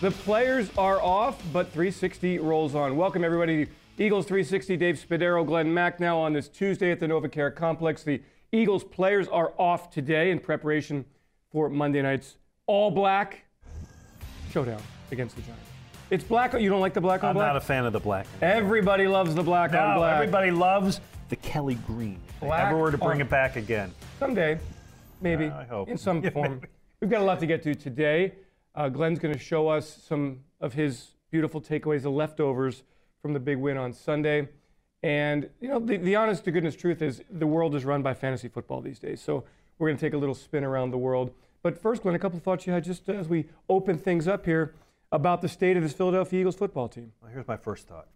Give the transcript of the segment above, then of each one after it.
The players are off, but 360 rolls on. Welcome, everybody. Eagles 360, Dave Spadaro, Glen Macnow on this Tuesday at the NovaCare Complex. The Eagles players are off today in preparation for Monday night's all black showdown against the Giants. It's black. You don't like the black on black? I'm not a fan of the black. Everybody loves the black on No, black. everybody loves the Kelly Green. If Black ever were to bring on- it back again. Someday, maybe. Uh, I hope. In some Yeah, form. maybe. We've got a lot to get to today. Uh, Glen's going to show us some of his beautiful takeaways, the leftovers from the big win on Sunday. And, you know, the, the honest to goodness truth is the world is run by fantasy football these days. So we're going to take a little spin around the world. But first, Glen, a couple of thoughts you had just as we open things up here about the state of this Philadelphia Eagles football team. Well, here's my first thought.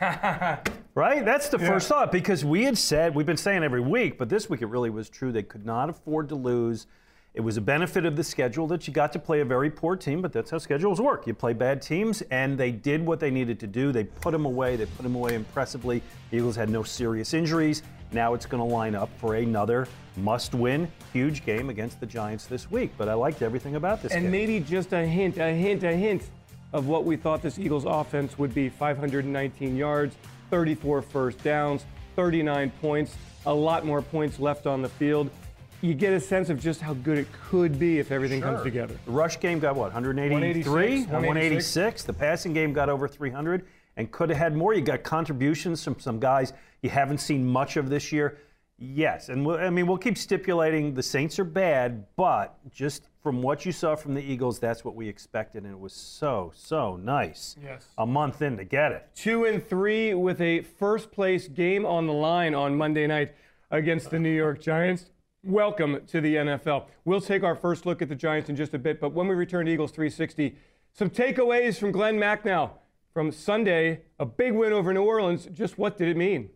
right? That's the first thought because we had said, we've been saying every week, but this week it really was true. They could not afford to lose. It was a benefit of the schedule that you got to play a very poor team, but that's how schedules work. You play bad teams, and they did what they needed to do. They put them away. They put them away impressively. The Eagles had no serious injuries. Now it's going to line up for another must-win, huge game against the Giants this week. But I liked everything about this game. And game. maybe just a hint, a hint, a hint of what we thought this Eagles offense would be 519 yards, 34 first downs, 39 points, a lot more points left on the field. You get a sense of just how good it could be if everything comes Sure. together. The rush game got what, 183? 186, 186. The passing game got over 300 and could have had more. You got contributions from some guys you haven't seen much of this year. Yes, and we'll, I mean, we'll keep stipulating the Saints are bad, but just from what you saw from the Eagles, that's what we expected, and it was so, so nice. Yes. A month in to get it. Two and three with a first place game on the line on Monday night against the New York Giants. Welcome to the NFL. We'll take our first look at the Giants in just a bit, but when we return to Eagles 360, some takeaways from Glen Macnow from Sunday, a big win over New Orleans. Just what did it mean?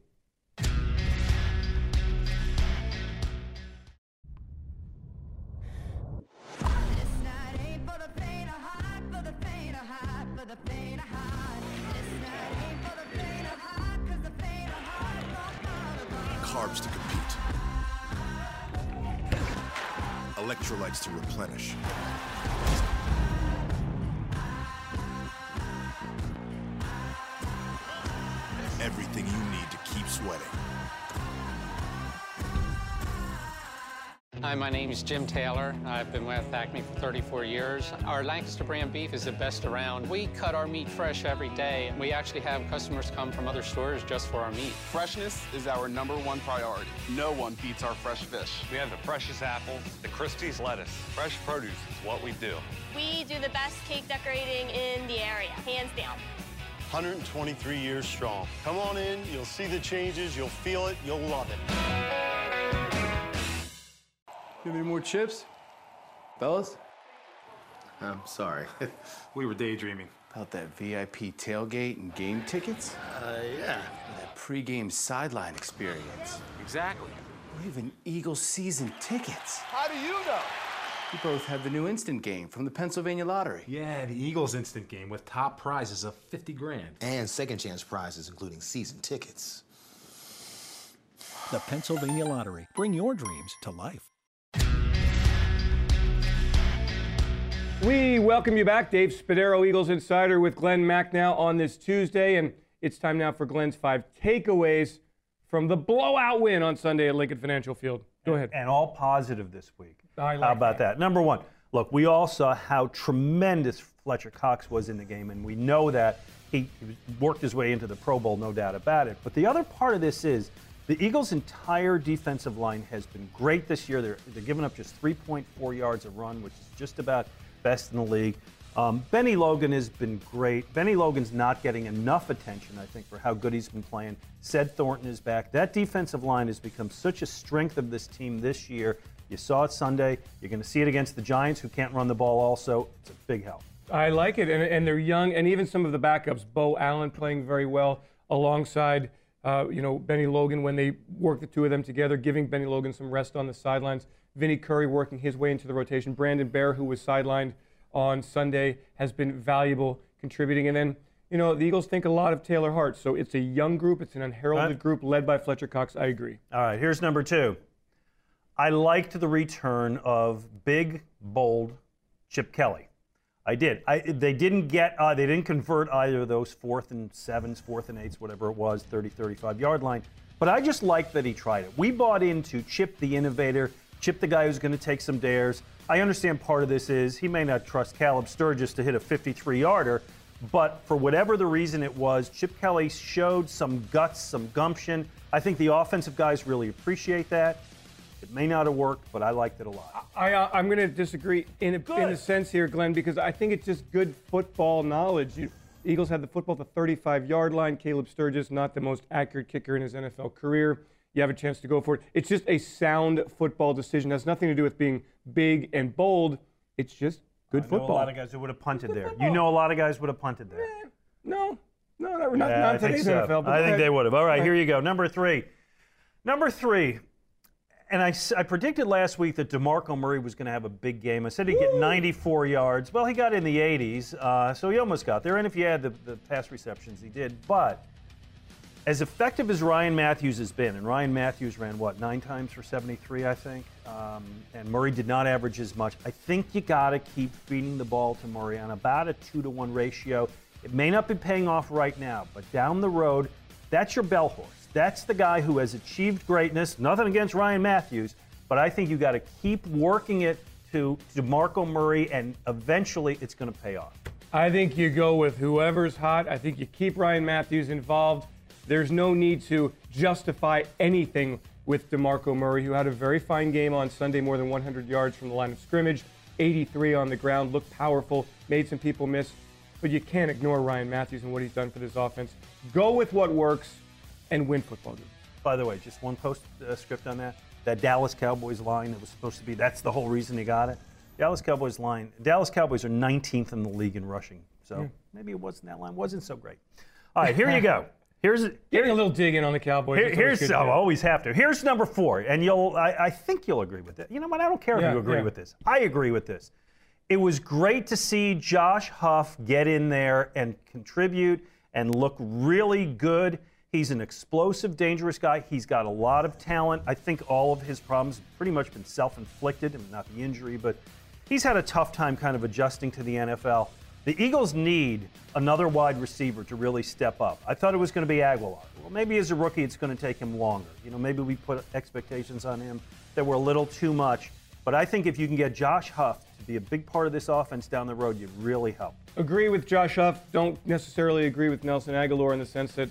Hi, my Jim Taylor. I've been with Acme for 34 years. Our Lancaster brand beef is the best around. We cut our meat fresh every day. We actually have customers come from other stores just for our meat. Freshness is our number one priority. No one beats our fresh fish. We have the freshest apples, the Christie's lettuce. Fresh produce is what we do. We do the best cake decorating in the area, hands down. 123 years strong. Come on in, you'll see the changes, you'll feel it, you'll love it. Give me more chips? Fellas? I'm sorry. We were daydreaming. About that VIP tailgate and game tickets? Uh, yeah. That pregame sideline experience. Exactly. Or even Eagles season tickets. How do you know? We both have the new instant game from the Pennsylvania Lottery. Yeah, the Eagles instant game with top prizes of 50 grand. And second chance prizes, including season tickets. The Pennsylvania Lottery. Bring your dreams to life. We welcome you back, Dave Spadaro, Eagles Insider, with Glen Macnow on this Tuesday. And it's time now for Glen's five takeaways from the blowout win on Sunday at Lincoln Financial Field. Go ahead. And all positive this week. I like how about that? Number one, look, we all saw how tremendous Fletcher Cox was in the game, and we know that he, he worked his way into the Pro Bowl, no doubt about it. But the other part of this is the Eagles' entire defensive line has been great this year. They're, they're giving up just 3.4 yards a run, which is just about best in the league. Um, Bennie Logan has been great. Bennie Logan's not getting enough attention, I think, for how good he's been playing. Said Thornton is back. That defensive line has become such a strength of this team this year. You saw it Sunday. You're going to see it against the Giants, who can't run the ball also. It's a big help. I like it, and, and they're young, and even some of the backups. Beau Allen playing very well alongside, uh, you know, Bennie Logan when they work the two of them together, giving Bennie Logan some rest on the sidelines. Vinny Curry working his way into the rotation. Brandon Bair, who was sidelined on Sunday, has been valuable, contributing. And then, you know, the Eagles think a lot of Taylor Hart, so it's a young group, it's an unheralded group led by Fletcher Cox. I agree. All right, here's number two. I liked the return of big, bold Chip Kelly. I did. I, they didn't get, uh, they didn't convert either of those fourth and sevens, fourth and eights, whatever it was, 30, 35 yard line. But I just like that he tried it. We bought into Chip the innovator, Chip the guy who's going to take some dares. I understand part of this is he may not trust Caleb Sturgis to hit a 53 yarder, but for whatever the reason it was, Chip Kelly showed some guts, some gumption. I think the offensive guys really appreciate that. It may not have worked, but I liked it a lot. I, uh, I'm going to disagree in a, in a sense here, Glen, because I think it's just good football knowledge. You, Eagles had the football at the 35 yard line. Caleb Sturgis, not the most accurate kicker in his NFL career. You have a chance to go for it. It's just a sound football decision. It has nothing to do with being big and bold. It's just good I know football. a lot of guys who would have punted there. You know a lot of guys would have punted there. No, no, no, not, Yeah, not I think today's so. NFL. but I think they would have. All right, here you go. Number three. Number three. And I predicted last week that DeMarco Murray was going to have a big game. I said he'd get 94 yards. Well, he got in the 80s, uh, so he almost got there. And if you add the, the pass receptions, he did. But as effective as Ryan Mathews has been, and Ryan Mathews ran what nine times for 73, I think, um, and Murray did not average as much. I think you got to keep feeding the ball to Murray on about a two to one ratio. It may not be paying off right now, but down the road, that's your bell horse. That's the guy who has achieved greatness. Nothing against Ryan Mathews, but I think you got to keep working it to DeMarco Murray, and eventually it's going to pay off. I think you go with whoever's hot. I think you keep Ryan Mathews involved. There's no need to justify anything with DeMarco Murray, who had a very fine game on Sunday, more than 100 yards from the line of scrimmage, 83 on the ground, looked powerful, made some people miss. But you can't ignore Ryan Mathews and what he's done for this offense. Go with what works and win football games. By the way, just one post uh, script on that. That Dallas Cowboys line that was supposed to be, that's the whole reason he got it. Dallas Cowboys line, Dallas Cowboys are 19th in the league in rushing. So Yeah. maybe it wasn't, that line wasn't so great. All right, here you go. Here's Getting a little dig in on the Cowboys. Here- here's I always have to. Here's number four, and you'll I, I think you'll agree with it. You know what? I don't care if you agree yeah. with this. I agree with this. It was great to see Josh Huff get in there and contribute and look really good. He's an explosive, dangerous guy. He's got a lot of talent. I think all of his problems have pretty much been self-inflicted, and not the injury, but he's had a tough time kind of adjusting to the NFL. The Eagles need another wide receiver to really step up. I thought it was going to be Agholor. Well, maybe as a rookie, it's going to take him longer. You know, maybe we put expectations on him that were a little too much. But I think if you can get Josh Huff to be a big part of this offense down the road, you really help. agree with Josh Huff. Don't necessarily agree with Nelson Agholor in the sense that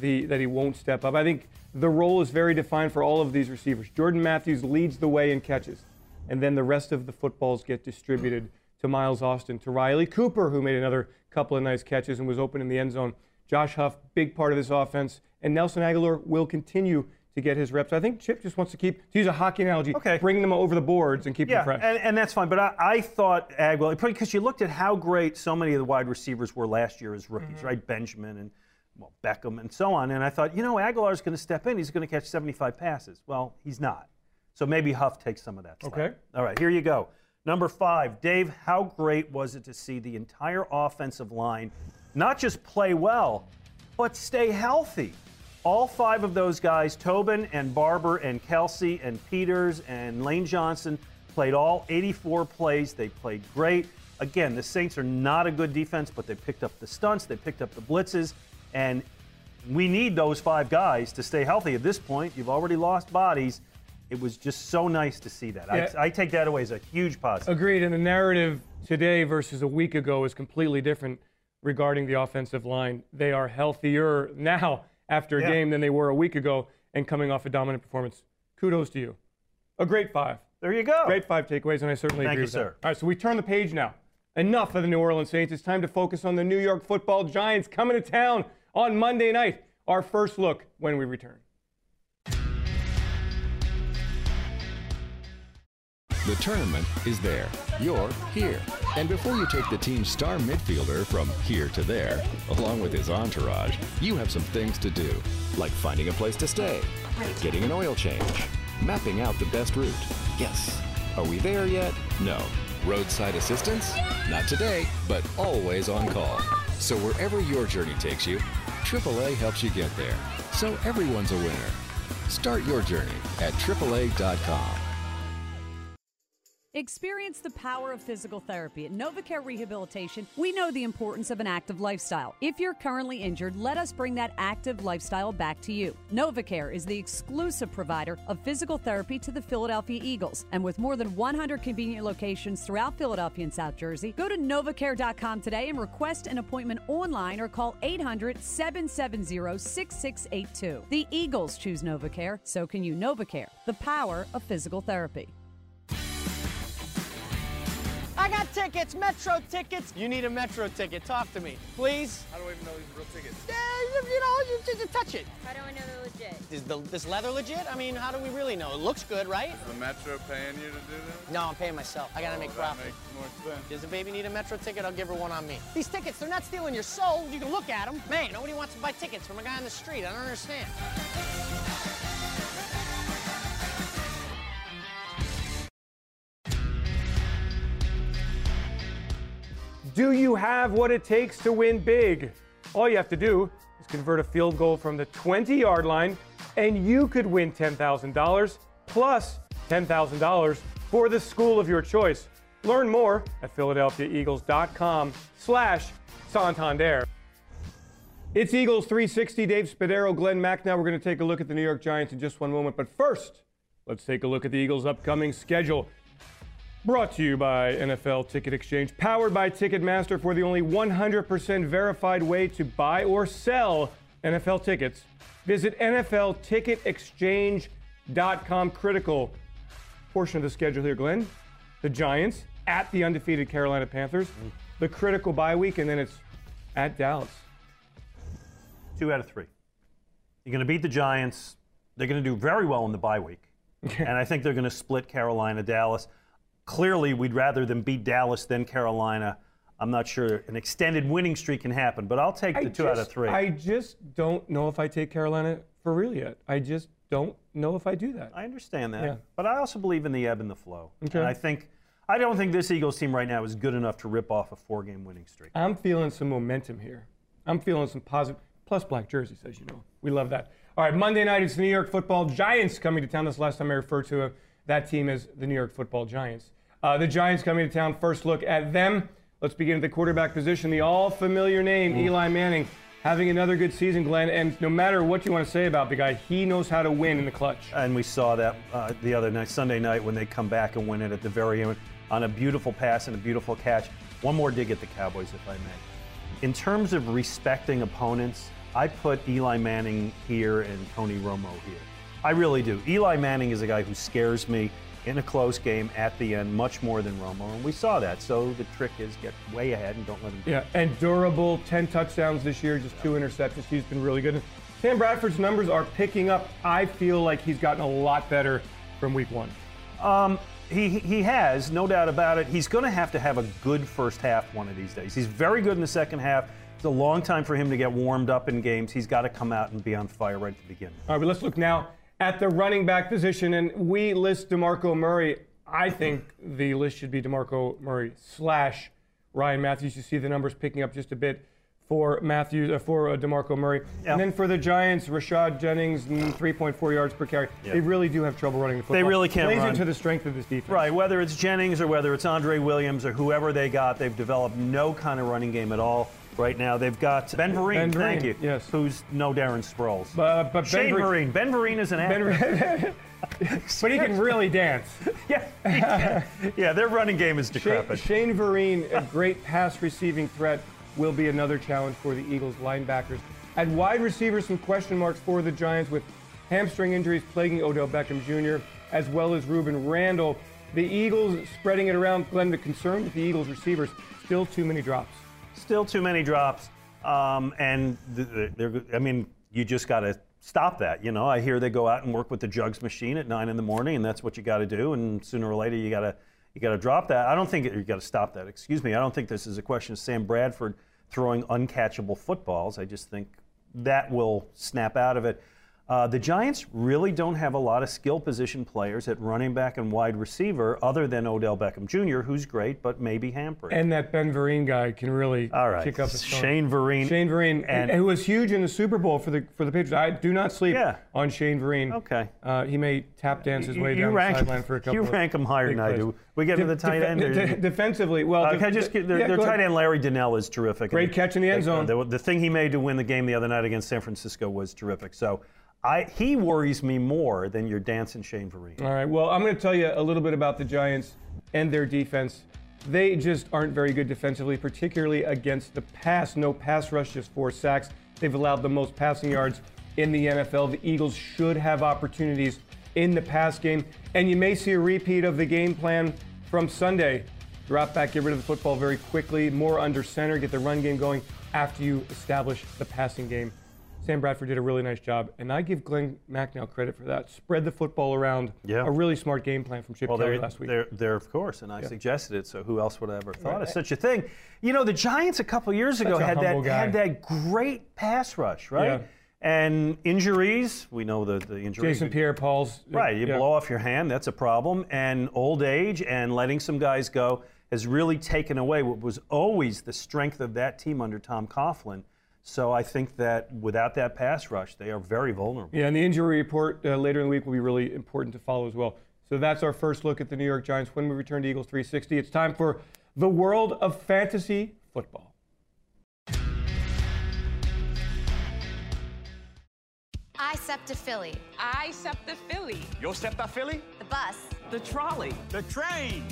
the that he won't step up. I think the role is very defined for all of these receivers. Jordan Matthews leads the way in catches, and then the rest of the footballs get distributed to Miles Austin, to Riley Cooper, who made another couple of nice catches and was open in the end zone. Josh Huff, big part of this offense, and Nelson Agholor will continue to get his reps. I think Chip just wants to keep, to use a hockey analogy, Okay. bring them over the boards and keep Yeah, them fresh. and, and that's fine. But I, I thought Agholor, because you looked at how great so many of the wide receivers were last year as rookies, Mm-hmm. right? Benjamin and well, Beckham and so on. And I thought, you know, Agholor's going to step in. He's going to catch 75 passes. Well, he's not. So maybe Huff takes some of that. slack. Okay. All right, here you go. Number five, Dave, how great was it to see the entire offensive line not just play well, but stay healthy? All five of those guys, Tobin and Barbre and Kelsey and Peters and Lane Johnson, played all 84 plays. They played great. Again, the Saints are not a good defense, but they picked up the stunts, they picked up the blitzes, and we need those five guys to stay healthy. At this point, you've already lost bodies. It was just so nice to see that. Yeah. I, I take that away as a huge positive. Agreed. And the narrative today versus a week ago is completely different regarding the offensive line. They are healthier now after a Yeah. game than they were a week ago and coming off a dominant performance. Kudos to you. A great five. There you go. Great five takeaways, and I certainly Thank agree you, with sir. that. All right, so we turn the page now. Enough of the New Orleans Saints. It's time to focus on the New York football Giants coming to town on Monday night. Our first look when we return. The tournament is there. You're here. And before you take the team's star midfielder from here to there, along with his entourage, you have some things to do, like finding a place to stay, getting an oil change, mapping out the best route. Yes. Are we there yet? No. Roadside assistance? Not today, but always on call. So wherever your journey takes you, AAA helps you get there. So everyone's a winner. Start your journey at AAA.com. Experience the power of physical therapy. At NovaCare Rehabilitation, we know the importance of an active lifestyle. If you're currently injured, let us bring that active lifestyle back to you. NovaCare is the exclusive provider of physical therapy to the Philadelphia Eagles. And with more than 100 convenient locations throughout Philadelphia and South Jersey, go to novacare.com today and request an appointment online or call 800 770 6682. The Eagles choose NovaCare, so can you. NovaCare, the power of physical therapy. I got tickets, Metro tickets. You need a Metro ticket. Talk to me, please. How do I even know these are real tickets? Yeah, you know, you just touch it. How do I know they're legit? Is the, this leather legit? I mean, how do we really know? It looks good, right? Is the Metro paying you to do this? No, I'm paying myself. I gotta Oh, make that profit. makes more sense. Does the baby need a Metro ticket? I'll give her one on me. These tickets, they're not stealing your soul. You can look at them. Man, nobody wants to buy tickets from a guy on the street. I don't understand. Do you have what it takes to win big? All you have to do is convert a field goal from the 20 yard line, and you could win $10,000 plus $10,000 for the school of your choice. Learn more at PhiladelphiaEagles.com slash Santander. It's Eagles 360. Dave Spadaro, Glen Mack. Now we're going to take a look at the New York Giants in just one moment. But first, let's take a look at the Eagles' upcoming schedule. Brought to you by NFL Ticket Exchange, powered by Ticketmaster for the only 100% verified way to buy or sell NFL tickets. Visit NFLTicketExchange.com. Critical portion of the schedule here, Glen. The Giants at the undefeated Carolina Panthers, mm. the critical bye week, and then it's at Dallas. Two out of three. You're going to beat the Giants. They're going to do very well in the bye week. and I think they're going to split Carolina, Dallas. Clearly, we'd rather them beat Dallas than Carolina. I'm not sure an extended winning streak can happen, but I'll take the I two out of three. I just don't know if I take Carolina for real yet. I just don't know if I do that. I understand that. Yeah. But I also believe in the ebb and the flow. Okay. And I think I don't think this Eagles team right now is good enough to rip off a four-game winning streak. I'm feeling some momentum here. I'm feeling some positive. Plus black jerseys, as you know. We love that. All right, Monday night, it's the New York football Giants coming to town. This last time I referred to uh, that team is the New York football Giants. Uh, the Giants coming to town. First look at them. Let's begin at the quarterback position. The all familiar name, Eli Manning, having another good season, Glen. And no matter what you want to say about the guy, he knows how to win in the clutch. And we saw that uh, the other night, Sunday night, when they come back and win it at the very end on a beautiful pass and a beautiful catch. One more dig at the Cowboys, if I may. In terms of respecting opponents, I put Eli Manning here and Tony Romo here. I really do. Eli Manning is a guy who scares me in a close game at the end much more than Romo, and we saw that. So the trick is get way ahead and don't let him. Yeah, and durable, 10 touchdowns this year, just two interceptions. He's been really good. Sam Bradford's numbers are picking up. I feel like he's gotten a lot better from week one. Um, he, he has, no doubt about it. He's going to have to have a good first half one of these days. He's very good in the second half. It's a long time for him to get warmed up in games. He's got to come out and be on fire right at the beginning. All right, but let's look now at the running back position, and we list DeMarco Murray. I think the list should be DeMarco Murray slash Ryan Mathews. You see the numbers picking up just a bit for Mathews uh, for uh, DeMarco Murray, Yeah. and then for the Giants, Rashad Jennings, mm, 3.4 yards per carry. Yeah. They really do have trouble running the football. They really can't Plays run. into the strength of this defense. Right, whether it's Jennings or whether it's Andre Williams or whoever they got, they've developed no kind of running game at all right now. They've got Ben Vereen, Ben thank you, yes. who's no Darren Sproles. But, uh, but Shane ben Vereen. Ben Vereen is an Ben actor. but he can really dance. yeah, yeah, their running game is decrepit. Shane Vereen, a great pass receiving threat, will be another challenge for the Eagles linebackers. At wide receiver, some question marks for the Giants with hamstring injuries plaguing Odell Beckham Jr. as well as Rueben Randle. The Eagles spreading it around. Glen, the concern with the Eagles receivers, still too many drops. Still too many drops. Um, and th- th- they're, I mean, you just got to stop that. You know, I hear they go out and work with the jugs machine at nine in the morning, and that's what you got to do. And sooner or later, you got to you got to drop that. I don't think you got to stop that. Excuse me. I don't think this is a question of Sam Bradford throwing uncatchable footballs. I just think that will snap out of it. Uh, the Giants really don't have a lot of skill position players at running back and wide receiver other than Odell Beckham Jr., who's great, but maybe hampered. And that Ben Vereen guy can really All right. kick up storm. Shane Vereen. Shane Vereen, And- who was huge in the Super Bowl for the for the Patriots. I do not sleep Yeah. on Shane Vereen. Okay. Uh, he may tap dance his You- way you down rank- the sideline for a couple. you rank him higher than I do. We get to the tight end, or- de- defensively, well, Uh, def- I just get, their, yeah, their tight end Larry Donnell is terrific. Great And catch in the end the- zone. The, the thing he made to win the game the other night against San Francisco was terrific. So I, he worries me more than your dancing Shane Vereen. All right. Well, I'm going to tell you a little bit about the Giants and their defense. They just aren't very good defensively, particularly against the pass. No pass rush, just four sacks. They've allowed the most passing yards in the NFL. The Eagles should have opportunities in the pass game. And you may see a repeat of the game plan from Sunday. Drop back, get rid of the football very quickly, more under center, get the run game going after you establish the passing game. Sam Bradford did a really nice job, and I give Glen Macnow credit for that. Spread the football around. Yeah. A really smart game plan from Chip Well, Kelly last week. there, there, of course, and I Yeah. suggested it. So who else would have ever thought Right. of such a thing? You know, the Giants a couple years ago had that guy. had that great pass rush, right? Yeah. And injuries, we know the the injuries. Jason Pierre-Paul's uh, Right, you yeah. blow off your hand, that's a problem. And old age and letting some guys go has really taken away what was always the strength of that team under Tom Coughlin. So I think that without that pass rush, they are very vulnerable. Yeah, and the injury report uh, later in the week will be really important to follow as well. So that's our first look at the New York Giants. When we return to Eagles 360, it's time for the world of fantasy football. I SEPTA Philly. I SEPTA Philly. Yo SEPTA Philly? The bus. The trolley. The train.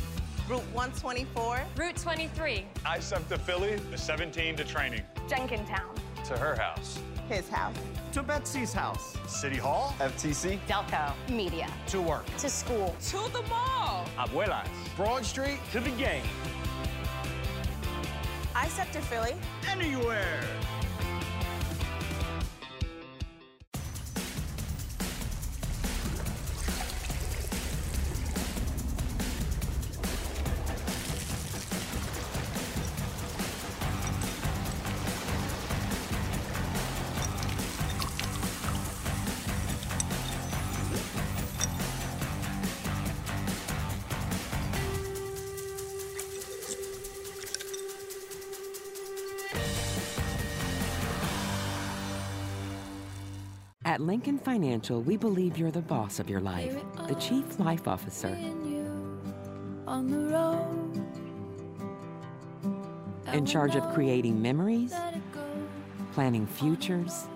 Route 124. Route 23. I SEPTA Philly, the 17 to training. Jenkintown. To her house. His house. To Betsy's house. City Hall. FTC. Delco. Media. To work. To school. To the mall. Abuelas. Broad Street. To the game. I SEPTA Philly. Anywhere. At Lincoln Financial, we believe you're the boss of your life, the chief life officer. In charge of creating memories, planning futures,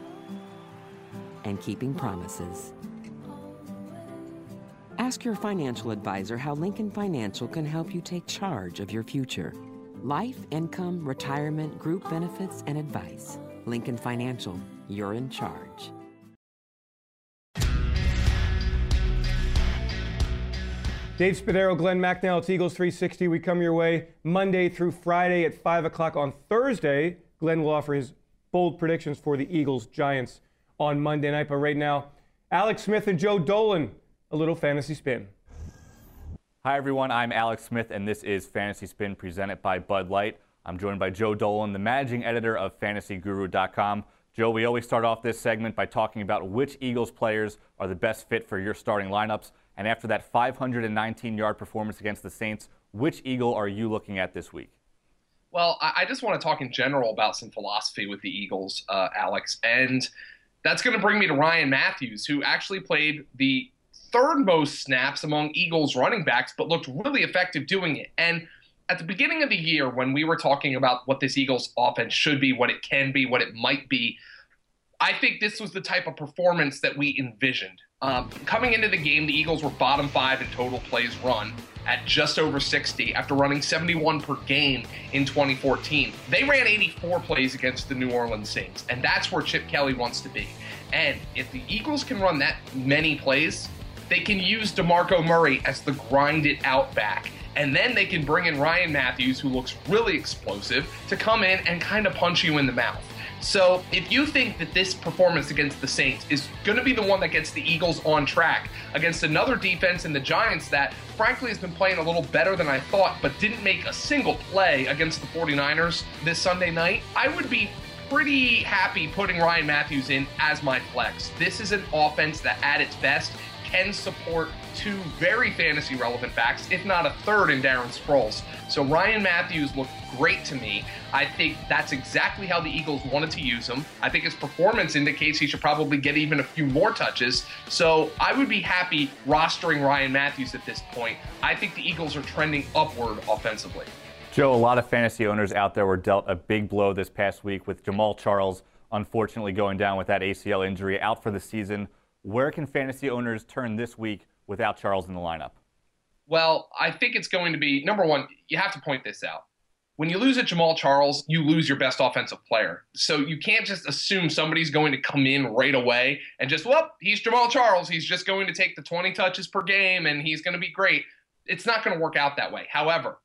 and keeping promises. Ask your financial advisor how Lincoln Financial can help you take charge of your future. Life, income, retirement, group benefits, and advice. Lincoln Financial, you're in charge. Dave Spadaro, Glen McNeil, it's Eagles 360. We come your way Monday through Friday at 5 o'clock. On Thursday, Glen will offer his bold predictions for the Eagles Giants on Monday night. But right now, Alex Smith and Joe Dolan, a little fantasy spin. Hi, everyone. I'm Alex Smith, and this is Fantasy Spin presented by Bud Light. I'm joined by Joe Dolan, the managing editor of FantasyGuru.com. Joe, we always start off this segment by talking about which Eagles players are the best fit for your starting lineups. And after that 519 yard performance against the Saints, which Eagle are you looking at this week? Well, I just want to talk in general about some philosophy with the Eagles, uh, Alex. And that's going to bring me to Ryan Mathews, who actually played the third most snaps among Eagles running backs, but looked really effective doing it. And at the beginning of the year, when we were talking about what this Eagles offense should be, what it can be, what it might be, I think this was the type of performance that we envisioned. Um, coming into the game, the Eagles were bottom five in total plays run at just over 60 after running 71 per game in 2014. They ran 84 plays against the New Orleans Saints, and that's where Chip Kelly wants to be. And if the Eagles can run that many plays, they can use DeMarco Murray as the grind it out back. And then they can bring in Ryan Mathews, who looks really explosive, to come in and kind of punch you in the mouth. So, if you think that this performance against the Saints is going to be the one that gets the Eagles on track against another defense in the Giants that, frankly, has been playing a little better than I thought, but didn't make a single play against the 49ers this Sunday night, I would be pretty happy putting Ryan Mathews in as my flex. This is an offense that, at its best, can support two very fantasy relevant backs, if not a third in Darren Sproles. So Ryan Mathews looked great to me. I think that's exactly how the Eagles wanted to use him. I think his performance indicates he should probably get even a few more touches. So I would be happy rostering Ryan Mathews at this point. I think the Eagles are trending upward offensively. Joe, a lot of fantasy owners out there were dealt a big blow this past week with Jamaal Charles unfortunately going down with that ACL injury out for the season. Where can fantasy owners turn this week without Charles in the lineup? Well, I think it's going to be number one, you have to point this out. When you lose a Jamaal Charles, you lose your best offensive player. So you can't just assume somebody's going to come in right away and just, well, he's Jamaal Charles. He's just going to take the 20 touches per game and he's going to be great. It's not going to work out that way. However,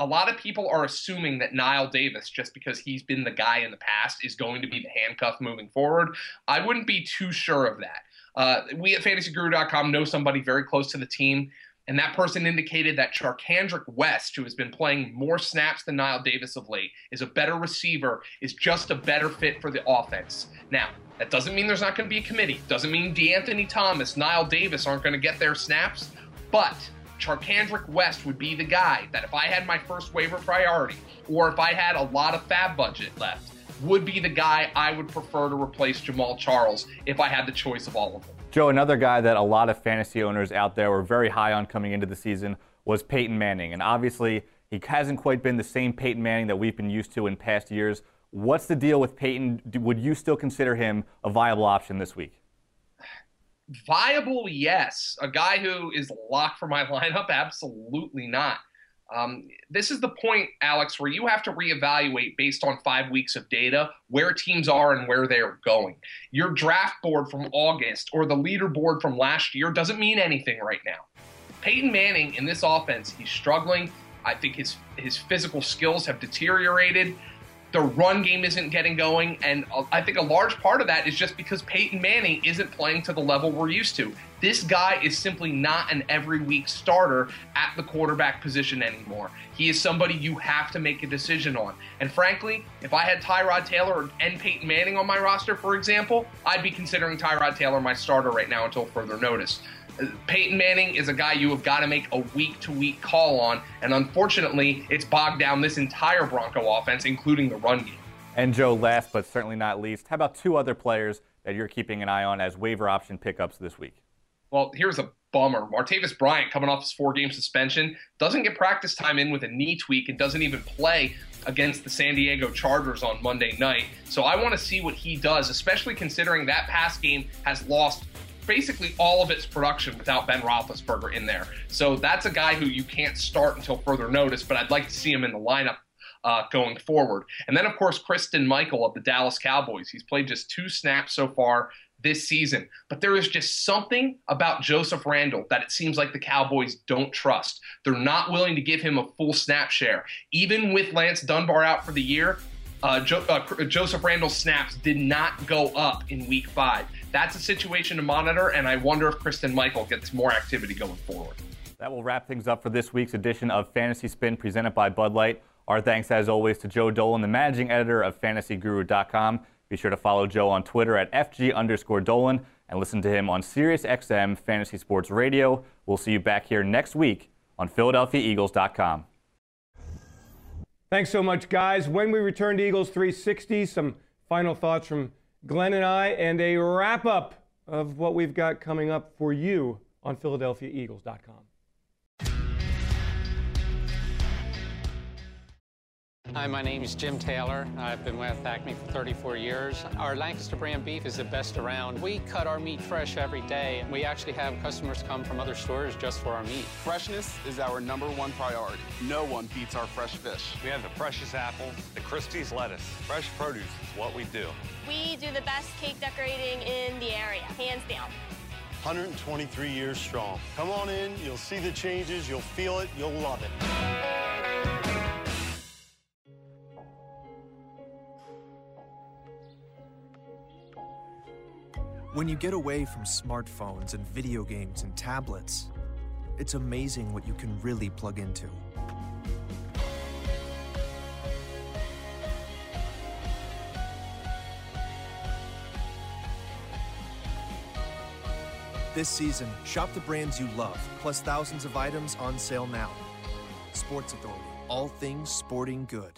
a lot of people are assuming that Knile Davis, just because he's been the guy in the past, is going to be the handcuff moving forward. I wouldn't be too sure of that. Uh, we at fantasyguru.com know somebody very close to the team, and that person indicated that Charcandrick West, who has been playing more snaps than Knile Davis of late, is a better receiver, is just a better fit for the offense. Now, that doesn't mean there's not going to be a committee. Doesn't mean DeAnthony Thomas, Knile Davis aren't going to get their snaps, but Charcandrick West would be the guy that if I had my first waiver priority, or if I had a lot of FAAB budget left, would be the guy I would prefer to replace Jamaal Charles if I had the choice of all of them. Joe, another guy that a lot of fantasy owners out there were very high on coming into the season was Peyton Manning. And obviously, he hasn't quite been the same Peyton Manning that we've been used to in past years. What's the deal with Peyton? Would you still consider him a viable option this week? Viable, yes. A guy who is locked for my lineup, absolutely not. Um, this is the point, Alex, where you have to reevaluate based on five weeks of data where teams are and where they're going. Your draft board from August or the leaderboard from last year doesn't mean anything right now. Peyton Manning in this offense, he's struggling. I think his his physical skills have deteriorated. The run game isn't getting going, and I think a large part of that is just because Peyton Manning isn't playing to the level we're used to. This guy is simply not an every week starter at the quarterback position anymore. He is somebody you have to make a decision on. And frankly, if I had Tyrod Taylor and Peyton Manning on my roster, for example, I'd be considering Tyrod Taylor my starter right now until further notice. Peyton Manning is a guy you have got to make a week to week call on, and unfortunately, it's bogged down this entire Bronco offense, including the run game. And Joe, last but certainly not least, how about two other players that you're keeping an eye on as waiver option pickups this week? Well, here's a bummer. Martavis Bryant, coming off his four game suspension, doesn't get practice time in with a knee tweak and doesn't even play against the San Diego Chargers on Monday night. So I want to see what he does, especially considering that pass game has lost basically all of its production without Ben Roethlisberger in there. So that's a guy who you can't start until further notice, but I'd like to see him in the lineup uh, going forward. And then, of course, Christine Michael of the Dallas Cowboys. He's played just two snaps so far this season. But there is just something about Joseph Randle that it seems like the Cowboys don't trust. They're not willing to give him a full snap share. Even with Lance Dunbar out for the year, uh, jo- uh, Joseph Randle's snaps did not go up in week five. That's a situation to monitor, and I wonder if Christine Michael gets more activity going forward. That will wrap things up for this week's edition of Fantasy Spin presented by Bud Light. Our thanks, as always, to Joe Dolan, the managing editor of FantasyGuru.com. Be sure to follow Joe on Twitter at FG underscore Dolan and listen to him on SiriusXM Fantasy Sports Radio. We'll see you back here next week on PhiladelphiaEagles.com. Thanks so much, guys. When we return to Eagles 360, some final thoughts from Glen and I, and a wrap up of what we've got coming up for you on PhiladelphiaEagles.com. Hi, my name is Jim Taylor. I've been with Acme for 34 years. Our Lancaster brand beef is the best around. We cut our meat fresh every day. We actually have customers come from other stores just for our meat. Freshness is our number one priority. No one beats our fresh fish. We have the freshest apples, the Christie's lettuce. Fresh produce is what we do. We do the best cake decorating in the area, hands down. 123 years strong. Come on in, you'll see the changes, you'll feel it, you'll love it. When you get away from smartphones and video games and tablets, it's amazing what you can really plug into. This season, shop the brands you love, plus thousands of items on sale now. Sports Authority, all things sporting good.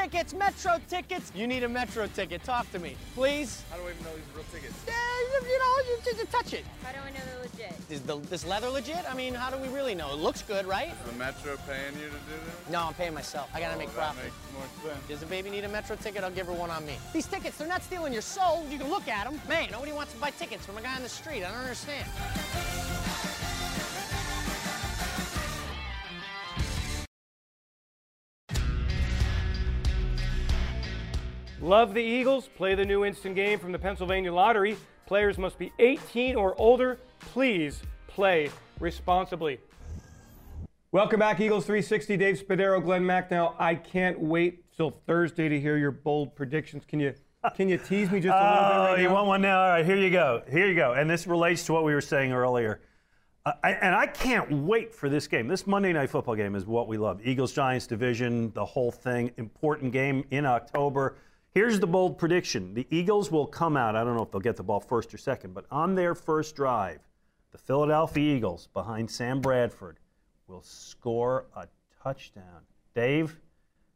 I got tickets, Metro tickets. You need a Metro ticket. Talk to me, please. How do I even know these are real tickets? Yeah, you know, you just touch it. How do I know they're legit? Is the, this leather legit? I mean, how do we really know? It looks good, right? Is the Metro paying you to do this? No, I'm paying myself. I gotta Oh, make that profit. makes more sense. Does the baby need a Metro ticket? I'll give her one on me. These tickets, they're not stealing your soul. You can look at them. Man, nobody wants to buy tickets from a guy on the street. I don't understand. Love the Eagles? Play the new instant game from the Pennsylvania Lottery. Players must be 18 or older. Please play responsibly. Welcome back, Eagles 360. Dave Spadaro, Glen Mack. Now, I can't wait till Thursday to hear your bold predictions. Can you can you tease me just a little bit Oh, right you now? want one now? All right, here you go. Here you go. And this relates to what we were saying earlier. Uh, I, and I can't wait for this game. This Monday night football game is what we love. Eagles Giants division, the whole thing. Important game in October. Here's the bold prediction: the Eagles will come out. I don't know if they'll get the ball first or second, but on their first drive, the Philadelphia Eagles behind Sam Bradford will score a touchdown. Dave,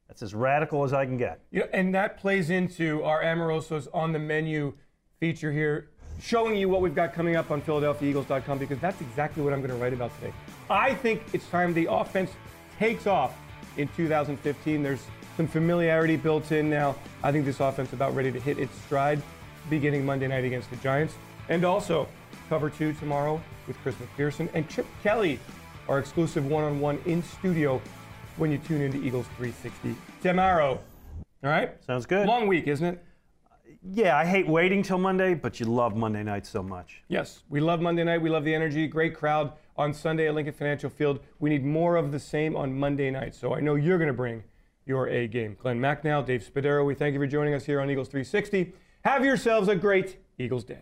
that's as radical as I can get. Yeah, and that plays into our Amoroso's on the menu feature here, showing you what we've got coming up on PhiladelphiaEagles.com because that's exactly what I'm going to write about today. I think it's time the offense takes off in 2015. There's some familiarity built in now. I think this offense is about ready to hit its stride beginning Monday night against the Giants. And also, cover two tomorrow with Chris McPherson and Chip Kelly, our exclusive one on one in studio when you tune into Eagles 360 tomorrow. All right? Sounds good. Long week, isn't it? Yeah, I hate waiting till Monday, but you love Monday night so much. Yes, we love Monday night. We love the energy. Great crowd on Sunday at Lincoln Financial Field. We need more of the same on Monday night. So I know you're going to bring your A game. Glen Macnow, Dave Spadaro, we thank you for joining us here on Eagles 360. Have yourselves a great Eagles day.